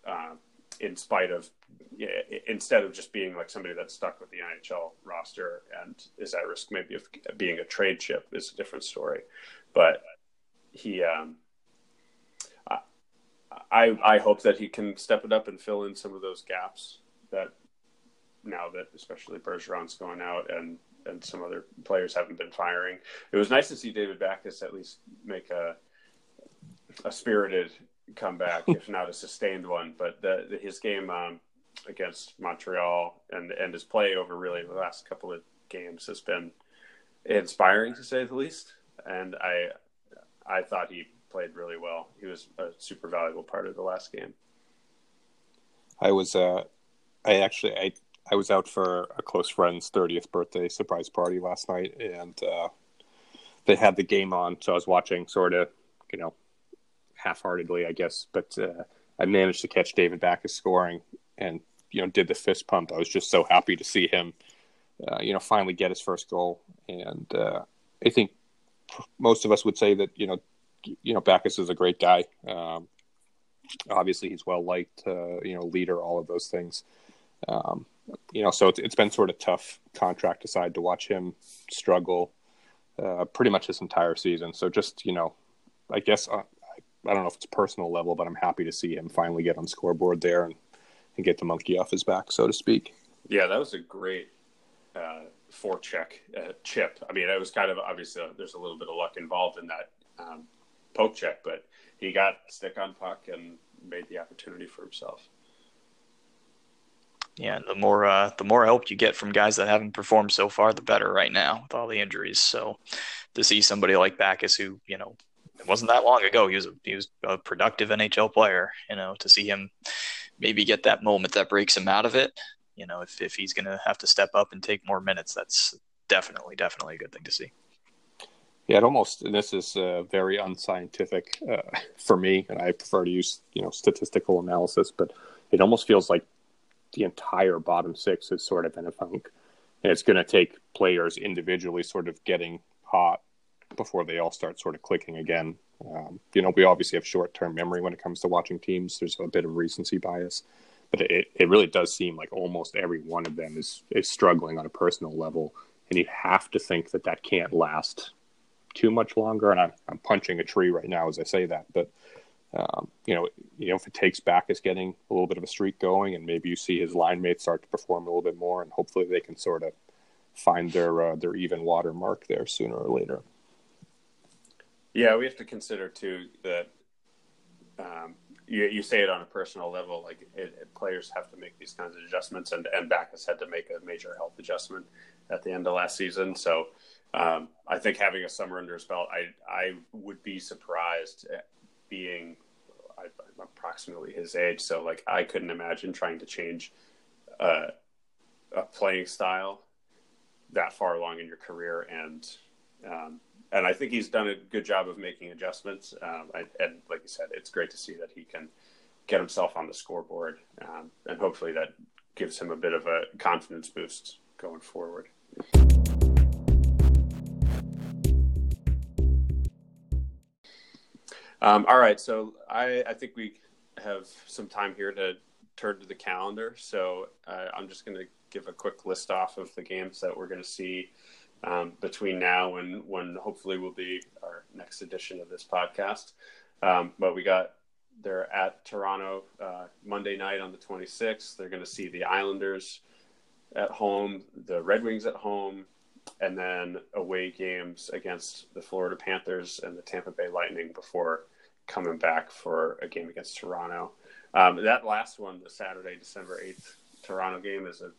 Uh, in spite of instead of just being like somebody that's stuck with the NHL roster and is at risk maybe of being a trade chip is a different story. But he, um, I, I hope that he can step it up and fill in some of those gaps that now that especially Bergeron's going out and and some other players haven't been firing. It was nice to see David Backes at least make a a spirited comeback, if not a sustained one. But the, the, his game um, against Montreal and and his play over really the last couple of games has been inspiring to say the least. And I I thought he played really well. He was a super valuable part of the last game. I was uh I actually I I was out for a close friend's 30th birthday surprise party last night and uh they had the game on so I was watching sort of, you know, half-heartedly, I guess, but uh, I managed to catch David Backes scoring and you know did the fist pump. I was just so happy to see him, uh, you know, finally get his first goal. And uh, I think most of us would say that you know, you know, Backes is a great guy. Um, obviously, he's well liked, uh, you know, leader, all of those things. Um, you know, so it's, it's been sort of tough contract aside to watch him struggle uh, pretty much this entire season. So just you know, I guess uh, I don't know if it's personal level, but I'm happy to see him finally get on scoreboard there and, and get the monkey off his back, so to speak. Yeah, that was a great uh, check uh, chip. I mean, it was kind of obviously uh, there's a little bit of luck involved in that um, poke check, but he got stick on puck and made the opportunity for himself. Yeah, the more uh, the more help you get from guys that haven't performed so far, the better. Right now with all the injuries, so to see somebody like Backes, who you know it wasn't that long ago. He was a, he was a productive NHL player. You know, to see him maybe get that moment that breaks him out of it. You know, if if he's going to have to step up and take more minutes, that's definitely definitely a good thing to see. Yeah, it almost this is uh, very unscientific uh, for me, and I prefer to use you know statistical analysis, but it almost feels like the entire bottom six is sort of in a funk, and it's going to take players individually sort of getting hot before they all start sort of clicking again. Um, you know, we obviously have short term memory when it comes to watching teams. There's a bit of recency bias, but it, it really does seem like almost every one of them is, is struggling on a personal level. And you have to think that that can't last too much longer. And I'm, I'm punching a tree right now as I say that, but um, you know, you know, if it takes Backes getting a little bit of a streak going, and maybe you see his line mates start to perform a little bit more, and hopefully they can sort of find their uh, their even water mark there sooner or later. Yeah, we have to consider too that um, you, you say it on a personal level, like it, it, players have to make these kinds of adjustments, and and Backes had to make a major health adjustment at the end of last season. So um, I think having a summer under his belt, I I would be surprised being I, am approximately his age, so like I couldn't imagine trying to change uh, a playing style that far along in your career and um, and I think he's done a good job of making adjustments. Um, I, and like you said, it's great to see that he can get himself on the scoreboard, um, and hopefully that gives him a bit of a confidence boost going forward. Um, all right, so I, I, think we have some time here to turn to the calendar. So uh, I'm just going to give a quick list off of the games that we're going to see um, between now and when hopefully will be our next edition of this podcast. Um, but we got they're at Toronto uh, Monday night on the 26th. They're going to see the Islanders at home, the Red Wings at home, and then away games against the Florida Panthers and the Tampa Bay Lightning before coming back for a game against Toronto. Um, that last one, the Saturday, December 8th Toronto game, is a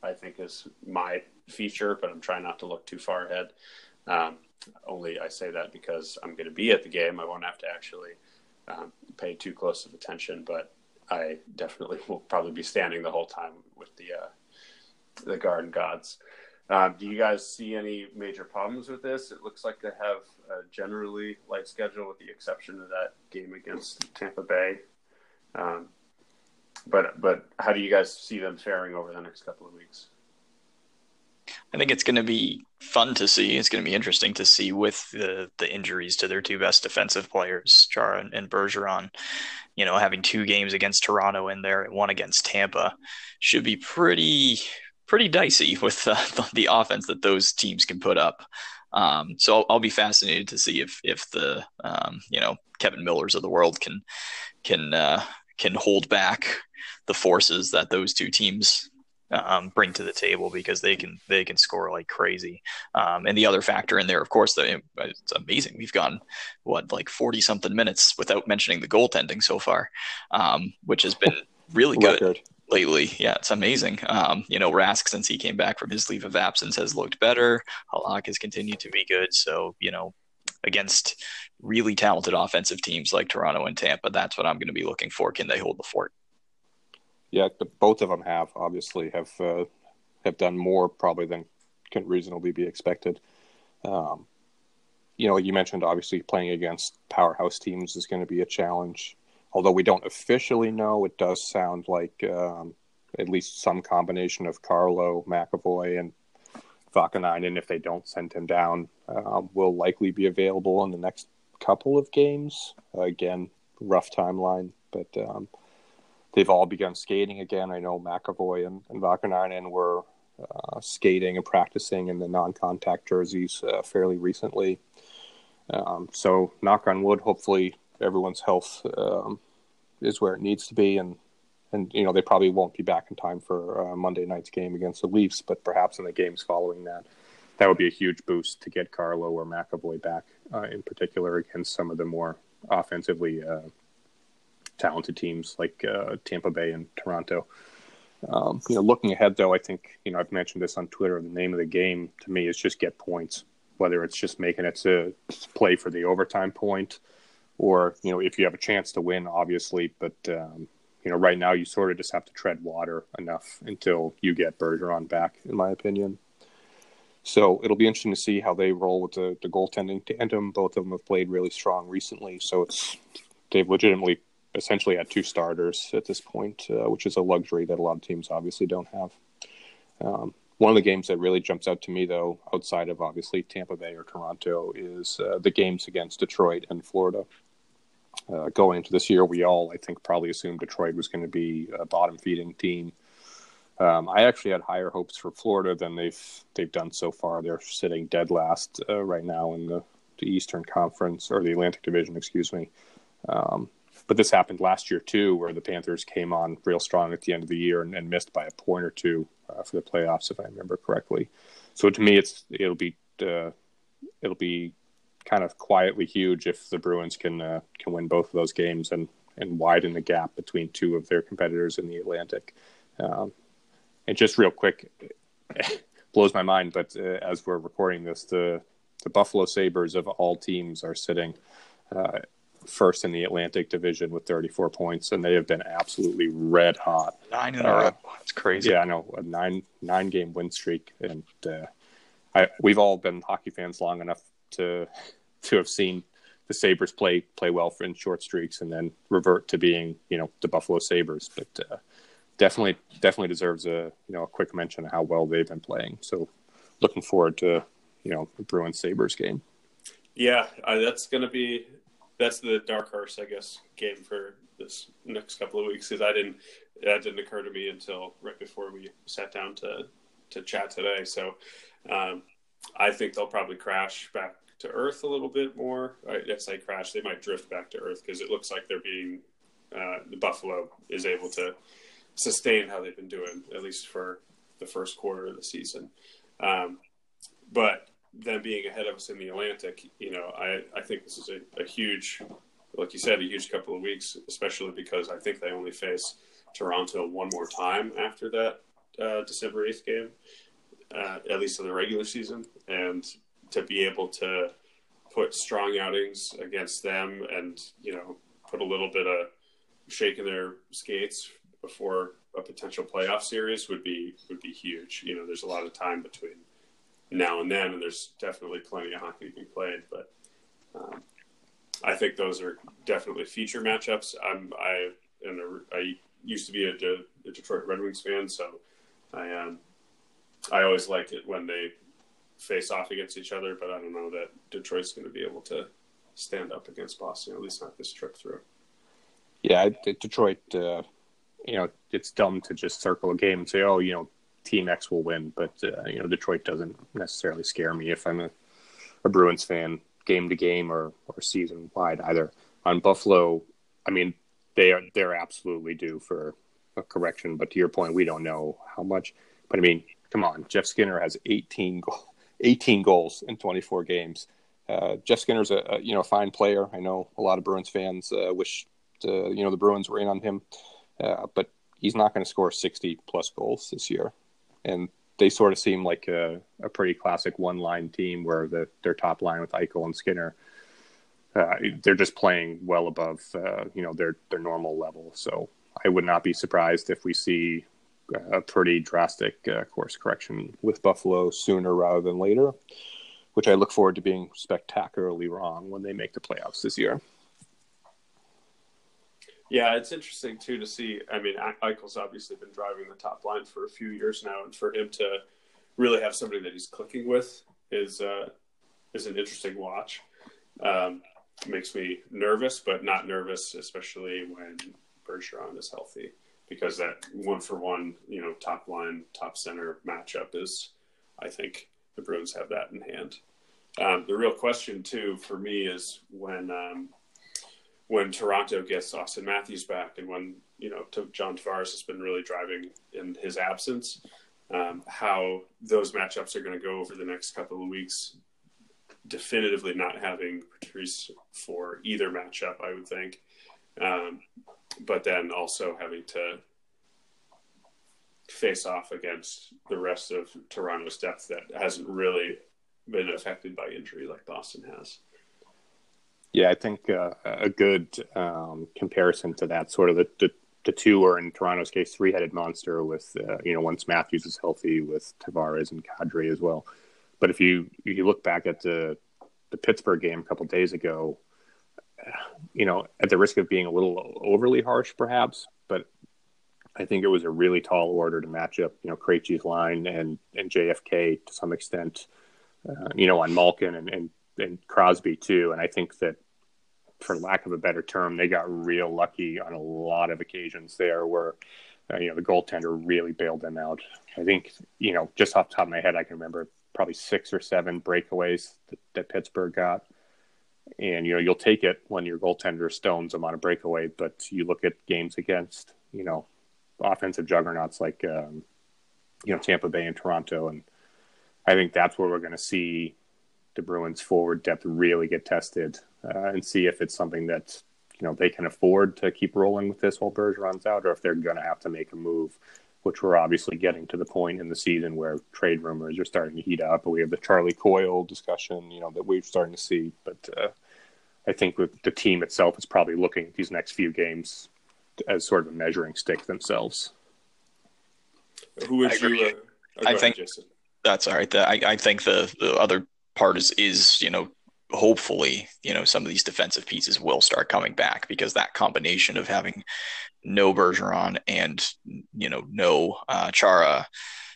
I think is my feature, but I'm trying not to look too far ahead. Um, only I say that because I'm going to be at the game. I won't have to actually um, pay too close of attention, but I definitely [LAUGHS] will probably be standing the whole time with the uh, the Gallery Gods. Um, do you guys see any major problems with this? It looks like they have a generally light schedule, with the exception of that game against Tampa Bay. Um, but but how do you guys see them faring over the next couple of weeks? I think it's going to be fun to see. It's going to be interesting to see with the the injuries to their two best defensive players, Chara and, and Bergeron. You know, having two games against Toronto in there and one against Tampa should be pretty pretty dicey [LAUGHS] with uh, the, the offense that those teams can put up. Um, so I'll, I'll, be fascinated to see if if the um, you know Kevan Millers of the world can can uh, can hold back the forces that those two teams um, bring to the table because they can they can score like crazy. Um, and the other factor in there, of course, the, it's amazing. We've gone what like forty something minutes without mentioning the goaltending so far, um, which has been really good. Record. Lately, yeah, it's amazing. Um, you know, Rask since he came back from his leave of absence has looked better. Halak has continued to be good. So you know, against really talented offensive teams like Toronto and Tampa, that's what I'm going to be looking for. Can they hold the fort? Yeah, both of them have obviously have uh, have done more probably than can reasonably be expected. Um, you know, you mentioned obviously playing against powerhouse teams is going to be a challenge. Although we don't officially know, it does sound like um, at least some combination of Carlo, McAvoy, and Vaakanainen, if they don't send him down, uh, will likely be available in the next couple of games. Uh, again, rough timeline, but um, they've all begun skating again. I know McAvoy and, and Vaakanainen were uh, skating and practicing in the non-contact jerseys uh, fairly recently. Um, so, knock on wood. Hopefully, everyone's health um, is where it needs to be, and and you know they probably won't be back in time for uh, Monday night's game against the Leafs, but perhaps in the games following that, that would be a huge boost to get Carlo or McAvoy back, uh, in particular against some of the more offensively uh, talented teams like uh, Tampa Bay and Toronto. Um, you know, looking ahead though, I think you know I've mentioned this on Twitter. The name of the game to me is just get points, whether it's just making it to play for the overtime point, or you know if you have a chance to win, obviously. But um, you know, right now you sort of just have to tread water enough until you get Bergeron back, in my opinion. So it'll be interesting to see how they roll with the, the goaltending tandem. Both of them have played really strong recently, so it's they've legitimately essentially had two starters at this point, uh, which is a luxury that a lot of teams obviously don't have. Um, one of the games that really jumps out to me, though, outside of obviously Tampa Bay or Toronto, is uh, the games against Detroit and Florida. Uh, going into this year, we all, I think, probably assumed Detroit was going to be a bottom feeding team. Um, I actually had higher hopes for Florida than they've they've done so far. They're sitting dead last uh, right now in the, the Eastern Conference or the Atlantic Division, excuse me. Um, but this happened last year too, where the Panthers came on real strong at the end of the year and, and missed by a point or two uh, for the playoffs, if I remember correctly. So to me, it's it'll be uh, it'll be kind of quietly huge if the Bruins can uh, can win both of those games and and widen the gap between two of their competitors in the Atlantic. Um, and just real quick, [LAUGHS] blows my mind, but uh, as we're recording this, the the Buffalo Sabres of all teams are sitting uh, first in the Atlantic Division with 34 points, and they have been absolutely red hot. Nine in a row. That's crazy. Yeah, I know a nine nine game win streak, and uh, I we've all been hockey fans long enough to to have seen the Sabres play play well for in short streaks, and then revert to being you know the Buffalo Sabres. But uh, definitely definitely deserves a you know a quick mention of how well they've been playing. So looking forward to you know the Bruins Sabres game. Yeah, uh, that's going to be that's the dark horse, I guess, game for this next couple of weeks because I didn't that didn't occur to me until right before we sat down to to chat today. So um, I think they'll probably crash back to Earth a little bit more. I guess they crash; they might drift back to Earth because it looks like they're being uh, the Buffalo is able to sustain how they've been doing at least for the first quarter of the season. Um, but them being ahead of us in the Atlantic, you know, I, I think this is a, a huge, like you said, a huge couple of weeks, especially because I think they only face Toronto one more time after that uh, December 8th game, uh, at least in the regular season. And to be able to put strong outings against them and, you know, put a little bit of shaking their skates before a potential playoff series would be would be huge. You know, there's a lot of time between now and then, and there's definitely plenty of hockey being played. But um, I think those are definitely feature matchups. I'm I and I used to be a, De, a, Detroit Red Wings fan, so I um I always like it when they face off against each other. But I don't know that Detroit's going to be able to stand up against Boston, at least not this trip through. Yeah, Detroit. Uh, you know, it's dumb to just circle a game and say, "Oh, you know, Team X will win, but uh, you know Detroit doesn't necessarily scare me if I'm a a Bruins fan, game to game or or season wide either. On Buffalo, I mean, they are they're absolutely due for a correction. But to your point, we don't know how much. But I mean, come on, Jeff Skinner has 18, go- [LAUGHS] 18 goals in 24 games. Uh, Jeff Skinner's a, a you know fine player. I know a lot of Bruins fans uh, wish to, you know the Bruins were in on him, uh, but he's not going to score 60 plus goals this year. And they sort of seem like a, a pretty classic one line team where the, their top line with Eichel and Skinner, uh, they're just playing well above uh, you know their their normal level. So I would not be surprised if we see a pretty drastic uh, course correction with Buffalo sooner rather than later, which I look forward to being spectacularly wrong when they make the playoffs this year. Yeah, it's interesting too to see. I mean, Eichel's obviously been driving the top line for a few years now, and for him to really have somebody that he's clicking with is uh, is an interesting watch. Um, makes me nervous, but not nervous, especially when Bergeron is healthy because that one for one, you know, top line, top center matchup is, I think the Bruins have that in hand. Um, the real question too for me is when um, when Toronto gets Auston Matthews back, and when you know John Tavares has been really driving in his absence, um, how those matchups are going to go over the next couple of weeks. Definitively not having Patrice for either matchup, I would think. Um, but then also having to face off against the rest of Toronto's depth that hasn't really been affected by injury like Boston has. Yeah, I think uh, a good um, comparison to that sort of the, the, the two are in Toronto's case three headed monster with uh, you know once Matthews is healthy with Tavares and Kadri as well. But if you if you look back at the the Pittsburgh game a couple days ago, you know, at the risk of being a little overly harsh, perhaps, but I think it was a really tall order to match up, you know, Krejci's line and and JFK to some extent, uh, you know, on Malkin and, and and Crosby too. And I think that, for lack of a better term, they got real lucky on a lot of occasions there where. Uh, you know, the goaltender really bailed them out. I think, you know, just off the top of my head, I can remember probably six or seven breakaways that, that Pittsburgh got and you know you'll take it when your goaltender stones them on a breakaway. But you look at games against you know offensive juggernauts like um, you know Tampa Bay and Toronto, and I think that's where we're going to see the Bruins forward depth really get tested uh, and see if it's something that you know they can afford to keep rolling with this while Bergeron's out, or if they're going to have to make a move. Which we're obviously getting to the point in the season where trade rumors are starting to heat up. But we have the Charlie Coyle discussion, you know, that we're starting to see. But uh, I think with the team itself is probably looking at these next few games as sort of a measuring stick themselves. Who would you? Uh, oh, I think ahead, that's all right. The, I, I think the the other part is is you know hopefully you know some of these defensive pieces will start coming back because that combination of having no Bergeron and you know no uh, Chara,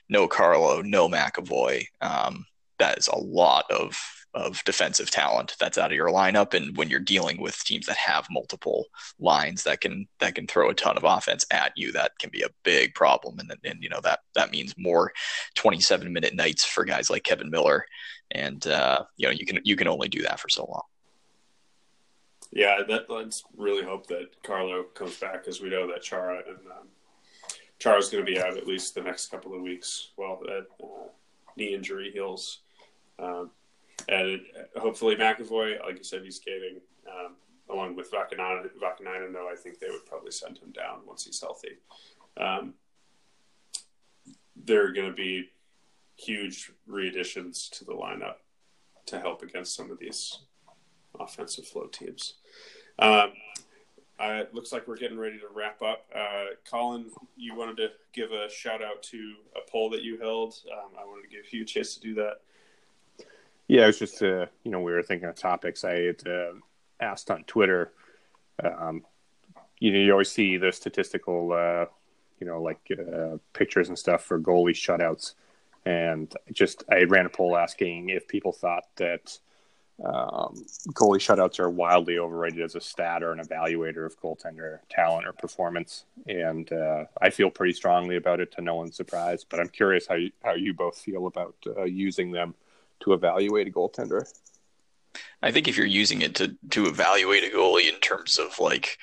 no Carlo, no McAvoy, um, that is a lot of of defensive talent that's out of your lineup. And when you're dealing with teams that have multiple lines that can that can throw a ton of offense at you that can be a big problem. And and you know that that means more 27 minute nights for guys like Kevan Miller and uh, you know you can you can only do that for so long yeah that let's really hope that Carlo comes back because we know that Chara and um, Chara's going to be out at least the next couple of weeks while that uh, knee injury heals um, and hopefully McAvoy, like you said, he's skating um, along with Vaakanainen. Vaakanainen, though, I think they would probably send him down once he's healthy. Um, there are going to be huge readditions to the lineup to help against some of these offensive flow teams. Um, uh, it looks like we're getting ready to wrap up. Uh, Colin, you wanted to give a shout out to a poll that you held. Um, I wanted to give you a chance to do that. Yeah, it was just uh, you know we were thinking of topics. I had uh, asked on Twitter. Um, you know, you always see the statistical, uh, you know, like uh, pictures and stuff for goalie shutouts, and just I ran a poll asking if people thought that um, goalie shutouts are wildly overrated as a stat or an evaluator of goaltender talent or performance. And uh, I feel pretty strongly about it, to no one's surprise. But I'm curious how you, how you both feel about uh, using them to evaluate a goaltender? I think if you're using it to to evaluate a goalie in terms of like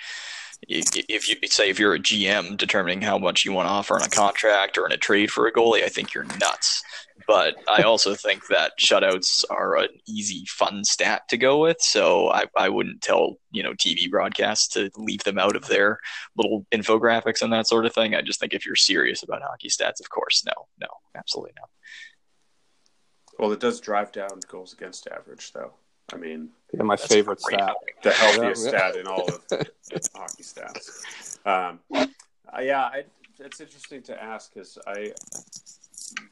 if you say if you're a GM determining how much you want to offer on a contract or in a trade for a goalie, I think you're nuts. But I also think that shutouts are an easy, fun stat to go with. So I, I wouldn't tell you know TV broadcasts to leave them out of their little infographics and that sort of thing. I just think if you're serious about hockey stats, of course, no, no, absolutely not. Well, it does drive down goals against average, though. I mean, yeah, my favorite stat, the healthiest stat in all of hockey stats. Um, uh, yeah, I, it's interesting to ask because I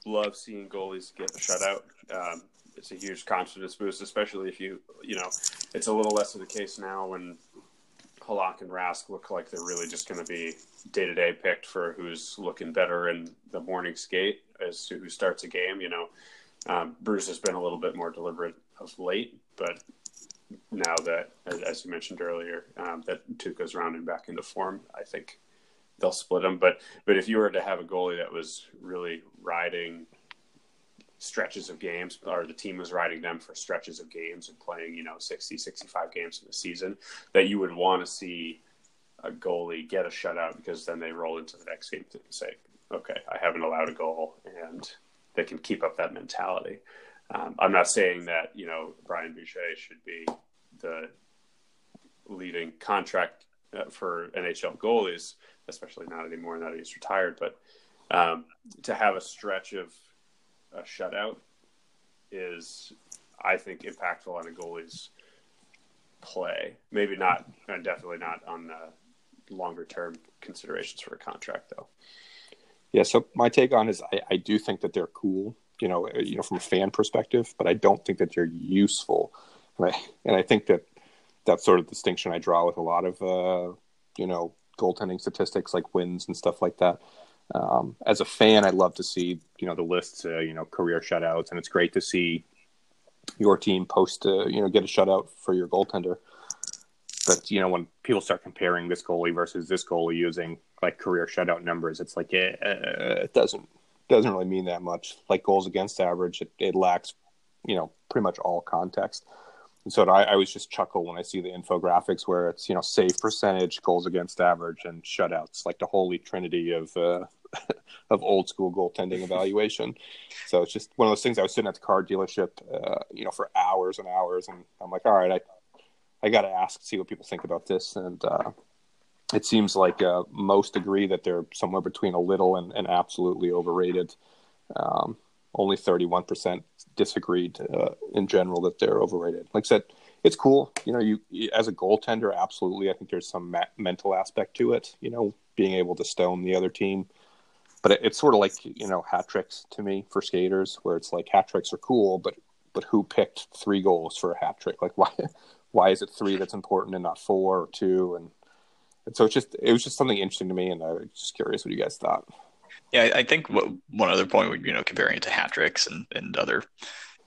love seeing goalies get a shutout. Um, it's a huge confidence boost, especially if you, you know, it's a little less of the case now when Halak and Rask look like they're really just going to be day to day picked for who's looking better in the morning skate as to who starts a game. You know, um, Bruce has been a little bit more deliberate of late, but now that, as you mentioned earlier, um, that Tuukka's rounding back into form, I think they'll split them. But but if you were to have a goalie that was really riding stretches of games or the team was riding them for stretches of games and playing you know 60 65 games in the season that you would want to see a goalie get a shutout because then they roll into the next game to say okay i haven't allowed a goal and they can keep up that mentality um, I'm not saying that you know Brian Boucher should be the leading contract uh, for NHL goalies, especially not anymore now that he's retired. But um, to have a stretch of a shutout is, I think, impactful on a goalie's play. Maybe not, and definitely not on the longer term considerations for a contract, though. Yeah. So my take on is I, I do think that they're cool you know, uh, you know, from a fan perspective, but I don't think that they're useful. And I, and I think that that sort of distinction I draw with a lot of, uh, you know, goaltending statistics like wins and stuff like that. Um, as a fan, I'd love to see, you know, the lists, uh, you know, career shutouts, and it's great to see your team post, uh, you know, get a shutout for your goaltender. But you know, when people start comparing this goalie versus this goalie using like career shutout numbers, it's like it, uh, it doesn't doesn't really mean that much. Like goals against average, it, it lacks, you know, pretty much all context. And so I, I always just chuckle when I see the infographics where it's you know save percentage, goals against average, and shutouts, like the holy trinity of uh, [LAUGHS] of old school goaltending [LAUGHS] evaluation. So it's just one of those things. I was sitting at the car dealership, uh, you know, for hours and hours, and I'm like, all right, I I got to ask, see what people think about this, and uh, it seems like uh, most agree that they're somewhere between a little and, and absolutely overrated. Um, only 31% disagreed uh, in general that they're overrated. Like I said, it's cool. You know, you as a goaltender, absolutely. I think there's some ma- mental aspect to it. You know, being able to stone the other team. But it, it's sort of like you know hat tricks to me for skaters, where it's like hat tricks are cool, but but who picked three goals for a hat trick? Like why why is it three that's important and not four or two? And and so it's just it was just something interesting to me, and I was just curious what you guys thought. Yeah, I think what, one other point would you know comparing it to hat tricks and and other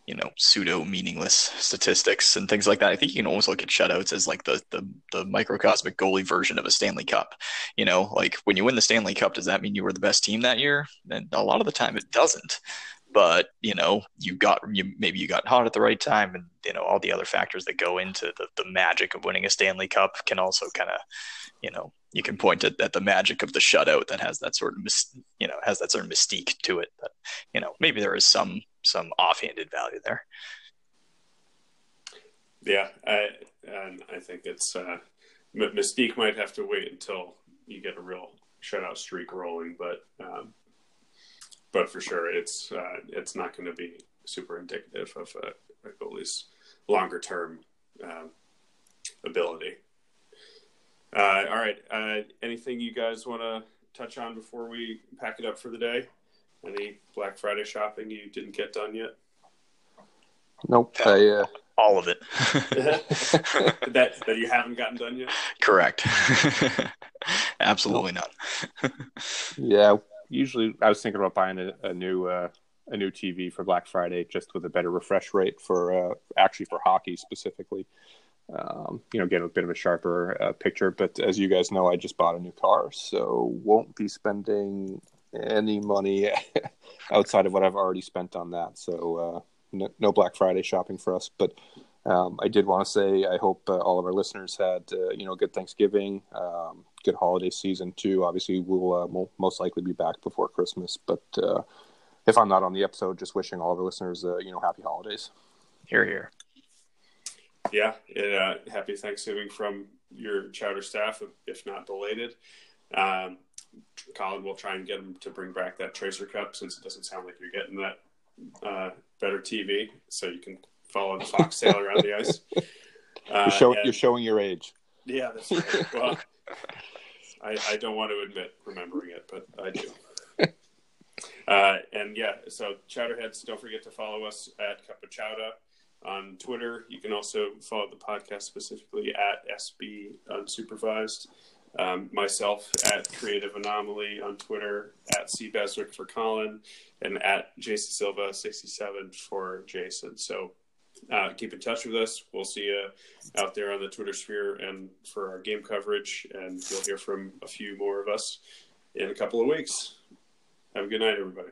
you know pseudo meaningless statistics and things like that. I think you can almost look at shutouts as like the the the microcosmic goalie version of a Stanley Cup. You know, like when you win the Stanley Cup, does that mean you were the best team that year? And a lot of the time, it doesn't but you know you got you maybe you got hot at the right time and you know all the other factors that go into the, the magic of winning a stanley cup can also kind of you know you can point at, at the magic of the shutout that has that sort of you know has that sort of mystique to it that you know maybe there is some some offhanded value there. Yeah I, and i think it's uh mystique might have to wait until you get a real shutout streak rolling but um but for sure it's uh it's not going to be super indicative of a, a goalie's longer term um, ability uh, all right. Uh, anything you guys want to touch on before we pack it up for the day? Any Black Friday shopping you didn't get done yet? Nope. I, uh... All of it. [LAUGHS] [LAUGHS] that that you haven't gotten done yet. Correct. [LAUGHS] Absolutely not. yeah. Usually, I was thinking about buying a, a new uh, a new TV for Black Friday, just with a better refresh rate for uh, actually for hockey specifically um, you know, get a bit of a sharper uh, picture. But as you guys know, I just bought a new car, so won't be spending any money [LAUGHS] outside of what I've already spent on that. So uh, no, no, Black Friday shopping for us. But Um, I did want to say I hope uh, all of our listeners had uh, you know good Thanksgiving, um, good holiday season too. Obviously, we'll, uh, we'll, most likely be back before Christmas, but uh, if I'm not on the episode, just wishing all of our listeners uh, you know happy holidays. Here, here. Yeah, uh, happy Thanksgiving from your chowder staff, if not belated. Um, Colin will try and get him to bring back that Tracer Cup since it doesn't sound like you're getting that uh, better TV, so you can follow the foxtail around the ice. Uh, [LAUGHS] you're, show, and, you're, showing your age. Yeah, that's right. well, I, I, don't want to admit remembering it, but I do. [LAUGHS] Uh, and yeah, so Chowderheads, don't forget to follow us at Cup of Chowder on Twitter. You can also follow the podcast specifically at SB Unsupervised. Um, myself at Creative Anomaly on Twitter, at C Beswick for Colin, and at Jason Silva 67 for Jason. So uh, keep in touch with us. We'll see you out there on the Twitter sphere and for our game coverage, and you'll hear from a few more of us in a couple of weeks. Have a good night, everybody.